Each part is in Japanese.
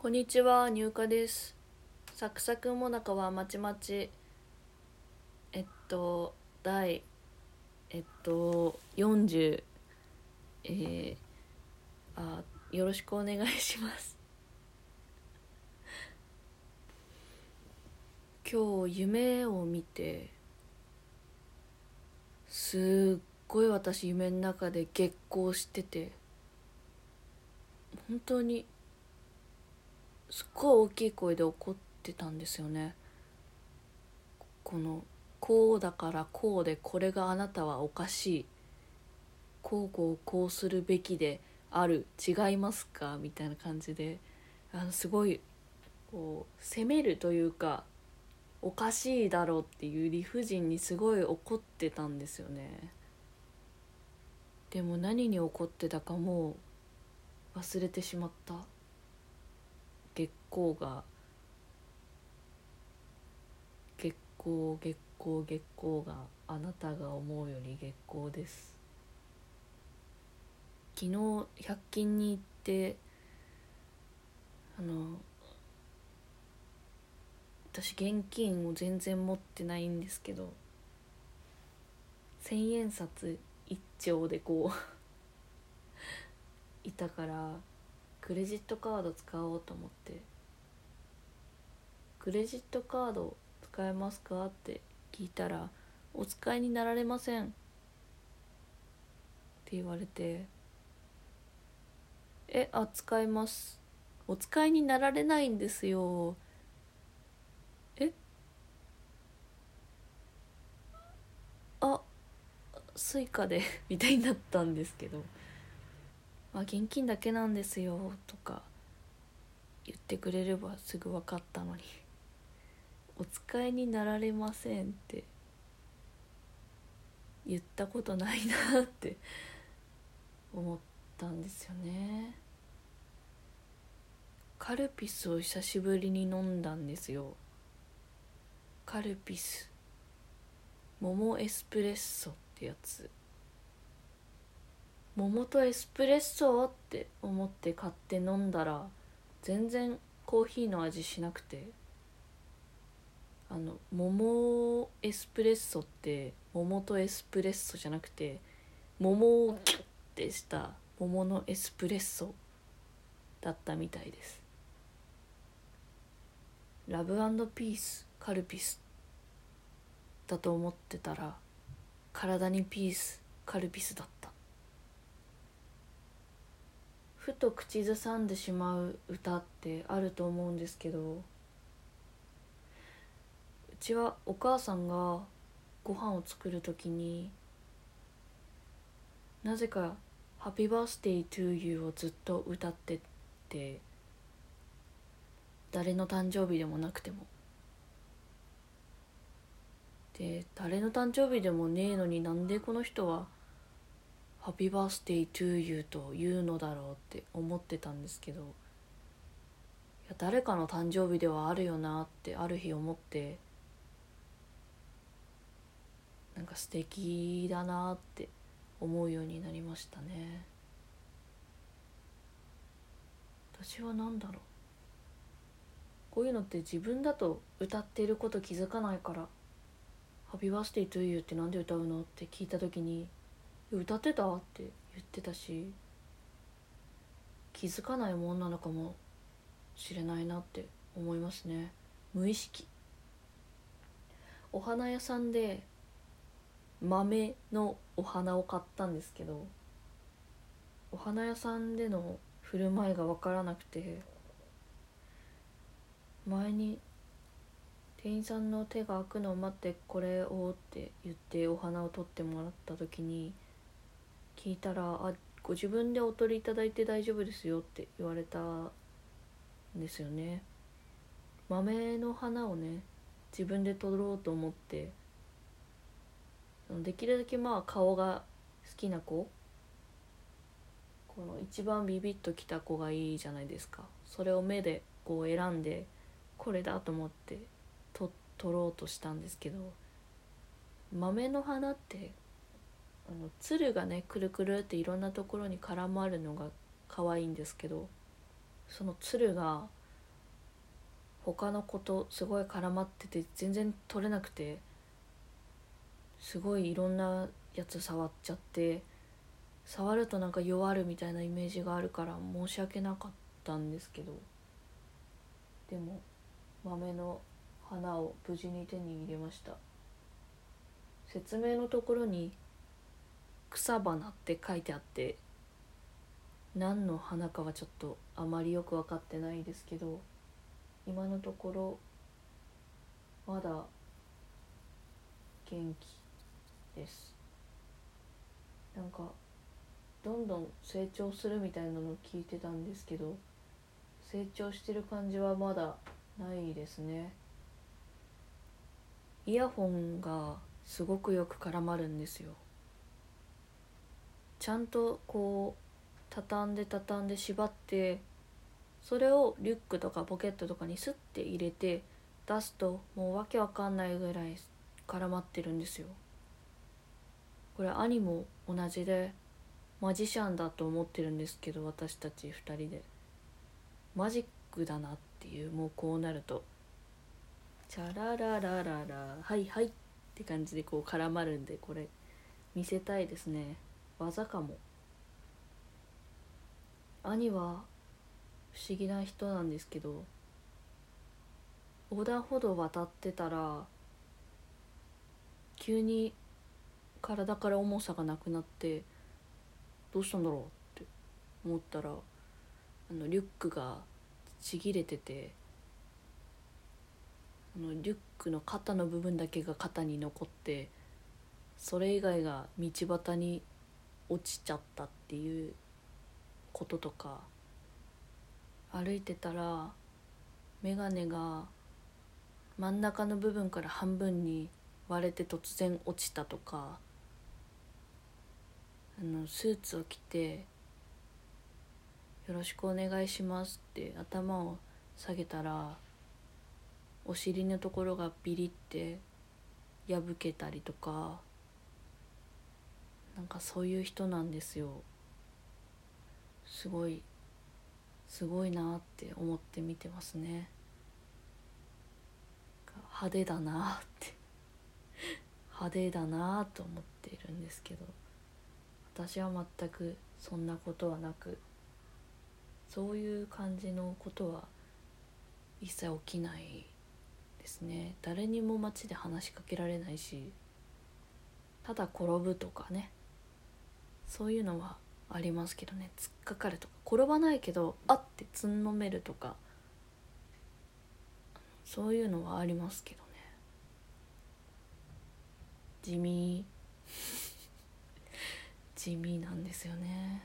こんにちは、入荷です。サクサクもなかはまちまち。えっと、第、えっと、40、えー、あ、よろしくお願いします。今日夢を見て、すっごい私夢の中で激高してて、本当にすっごい大きい声で怒ってたんですよね。このこうだからこうでこれがあなたはおかしい。こうこうこうするべきである。違いますか？みたいな感じで。あのすごいこう責めるというかおかしいだろうっていう理不尽にすごい怒ってたんですよね。でも何に怒ってたかもう忘れてしまった。光が月光月光月光があなたが思うより月光です。昨日100均に行ってあの私現金を全然持ってないんですけど千円札一丁でこう いたからクレジットカード使おうと思って「クレジットカード使えますか?」って聞いたら「お使いになられません」って言われて「えあ使います」「お使いになられないんですよ」え？あスイカで みたいになったんですけど。ま「あ現金だけなんですよ」とか言ってくれればすぐ分かったのに「お使いになられません」って言ったことないなって思ったんですよね。カルピスを久しぶりに飲んだんですよ。カルピス。桃エスプレッソってやつ。桃とエスプレッソって思って買って飲んだら全然コーヒーの味しなくて。あの桃エスプレッソって桃とエスプレッソじゃなくて桃をキュッてした桃のエスプレッソだったみたいです。ラブピースカルピスだと思ってたら体にピースカルピスだった。ふと口ずさんでしまう歌ってあると思うんですけどちはお母さんがご飯を作る時になぜか「ハッピーバースデートゥーユー」をずっと歌ってて誰の誕生日でもなくても。で誰の誕生日でもねえのになんでこの人は「ハッピーバースデートゥーユー」と言うのだろうって思ってたんですけどいや誰かの誕生日ではあるよなってある日思ってなんか素敵だなって思うようになりましたね私は何だろうこういうのって自分だと歌っていること気づかないから「ハッピーバースデートゥーユーってなんで歌うの?」って聞いた時に「歌ってた?」って言ってたし気づかないもんなのかもしれないなって思いますね無意識お花屋さんで豆のお花を買ったんですけどお花屋さんでの振る舞いが分からなくて前に店員さんの手が開くのを待ってこれをって言ってお花を取ってもらった時に聞いたら「あご自分でお取りいただいて大丈夫ですよ」って言われたんですよね。豆の花をね自分で取ろうと思ってできるだけまあ顔が好きな子。この一番ビビッときた子がいいじゃないですか。それを目でこう選んでこれだと思ってと取ろうとしたんですけど豆の花ってあのつるがねくるくるっていろんなところに絡まるのが可愛いんですけどそのつるが他の子とすごい絡まってて全然取れなくてすごいいろんなやつ触っちゃって触るとなんか弱るみたいなイメージがあるから申し訳なかったんですけどでも豆の花を無事に手に入れました。説明のところに「草花」って書いてあって何の花かはちょっとあまりよく分かってないですけど今のところまだ元気です。なんかどんどん成長するみたいなのを聞いてたんですけど成長してる感じはまだないですね。イヤホンがすごくよく絡まるんですよ。ちゃんとこう畳んで畳んで縛ってそれをリュックとかポケットとかにスッて入れて出すともうわけわかんないぐらい絡まってるんですよ。これ兄も同じでマジシャンだと思ってるんですけど私たち2人で。マジックだなっていうもうこうなると。チャラララララはいはいって感じでこう絡まるんでこれ。見せたいですね。技かも。兄は不思議な人なんですけど横断歩道渡ってたら急に体から重さがなくなってどうしたんだろうって思ったらあのリュックがちぎれててあのリュックの肩の部分だけが肩に残ってそれ以外が道端に落ちちゃったっていうこととか歩いてたら眼鏡が真ん中の部分から半分に割れて突然落ちたとかあのスーツを着て「よろしくお願いします」って頭を下げたらお尻のところがビリって破けたりとかなんかそういう人なんですよ。すごいすごいなって思って見てますね。派手だなって派手だなと思っているんですけど。私は全くそんなことはなくそういう感じのことは一切起きないですね。誰にも街で話しかけられないしただ転ぶとかね。そういうのはありますけどね。突っかかるとか。転ばないけどあってつんのめるとか。そういうのはありますけどね。地味。地味なんですよね。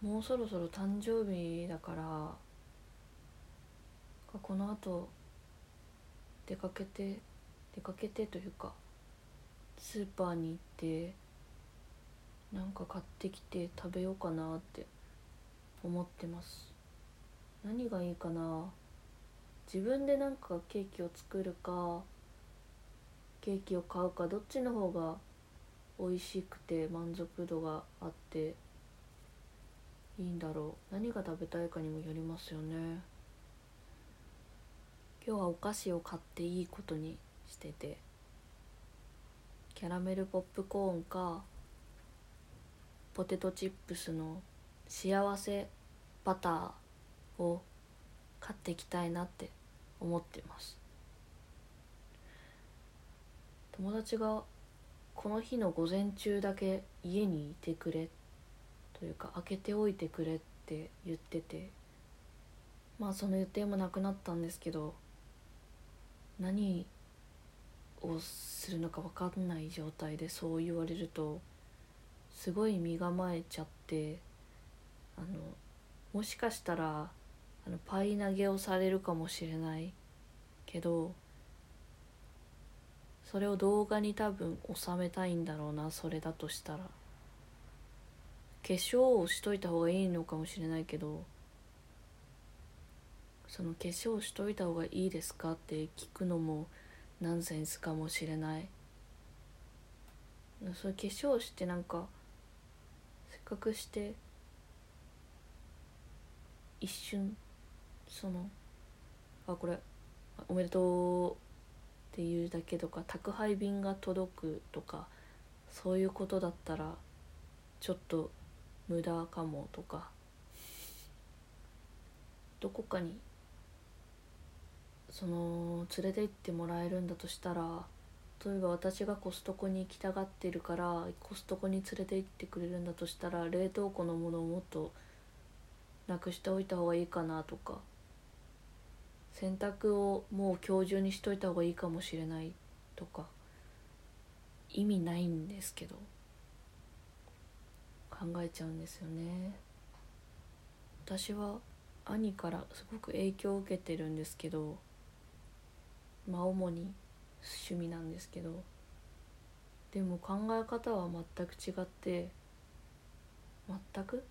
もうそろそろ誕生日だからこのあと出かけて出かけてというかスーパーに行ってなんか買ってきて食べようかなって思ってます。何がいいかな？自分でなんかケーキを作るかケーキを買うかどっちの方が美味しくて満足度があっていいんだろう。何が食べたいかにもよりますよね。今日はお菓子を買っていいことにしててキャラメルポップコーンかポテトチップスの幸せバターを買っていきたいなって思ってます。友達がこの日の午前中だけ家にいてくれというか開けておいてくれって言っててまあその予定もなくなったんですけど何をするのか分かんない状態でそう言われるとすごい身構えちゃってあのもしかしたらあのパイ投げをされるかもしれないけどそれを動画に多分収めたいんだろうなそれだとしたら。化粧をしといた方がいいのかもしれないけどその化粧しといた方がいいですかって聞くのもナンセンスかもしれない。それ化粧してなんかせっかくして一瞬そのあこれおめでとう。っていうだけとか宅配便が届くとかそういうことだったらちょっと無駄かもとかどこかにその連れて行ってもらえるんだとしたら例えば私がコストコに行きたがってるからコストコに連れて行ってくれるんだとしたら冷凍庫のものをもっとなくしておいた方がいいかなとか洗濯をもう今日中にしといた方がいいかもしれないとか意味ないんですけど考えちゃうんですよね。私は兄からすごく影響を受けてるんですけどまあ主に趣味なんですけどでも考え方は全く違って全く？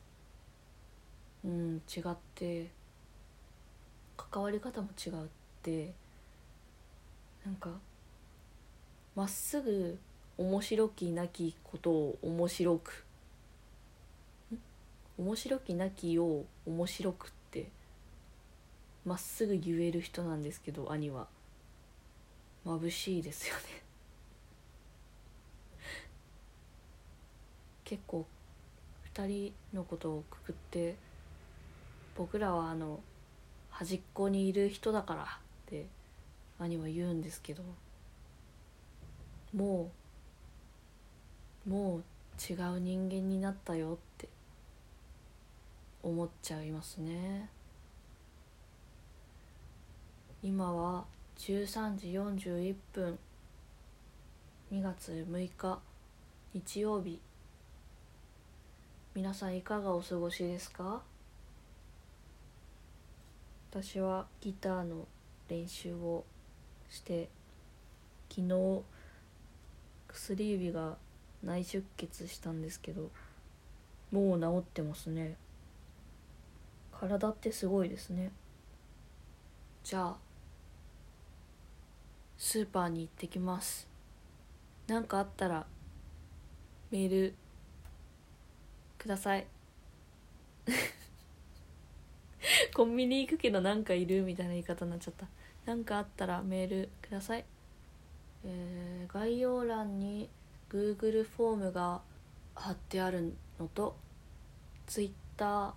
うん違って関わり方も違うってなんかまっすぐ面白きなきことを面白く面白きなきを面白くってまっすぐ言える人なんですけど兄は。眩しいですよね。結構2人のことをくくって僕らはあの端っこにいる人だからって兄は言うんですけどもうもう違う人間になったよって思っちゃいますね。今は13時41分2月6日日曜日。皆さんいかがお過ごしですか？私はギターの練習をして昨日薬指が内出血したんですけどもう治ってますね。体ってすごいですね。じゃあスーパーに行ってきます。何かあったらメールください。コンビニ行くけどなんかいるみたいな言い方になっちゃった。何かあったらメールください。えー、概要欄に Google フォームが貼ってあるのと Twitter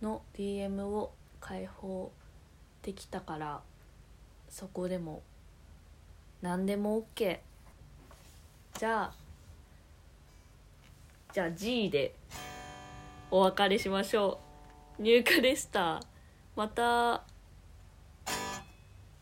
の DM を開放できたからそこでも何でも OK じゃあじゃあ G でお別れしましょう。入荷でした。また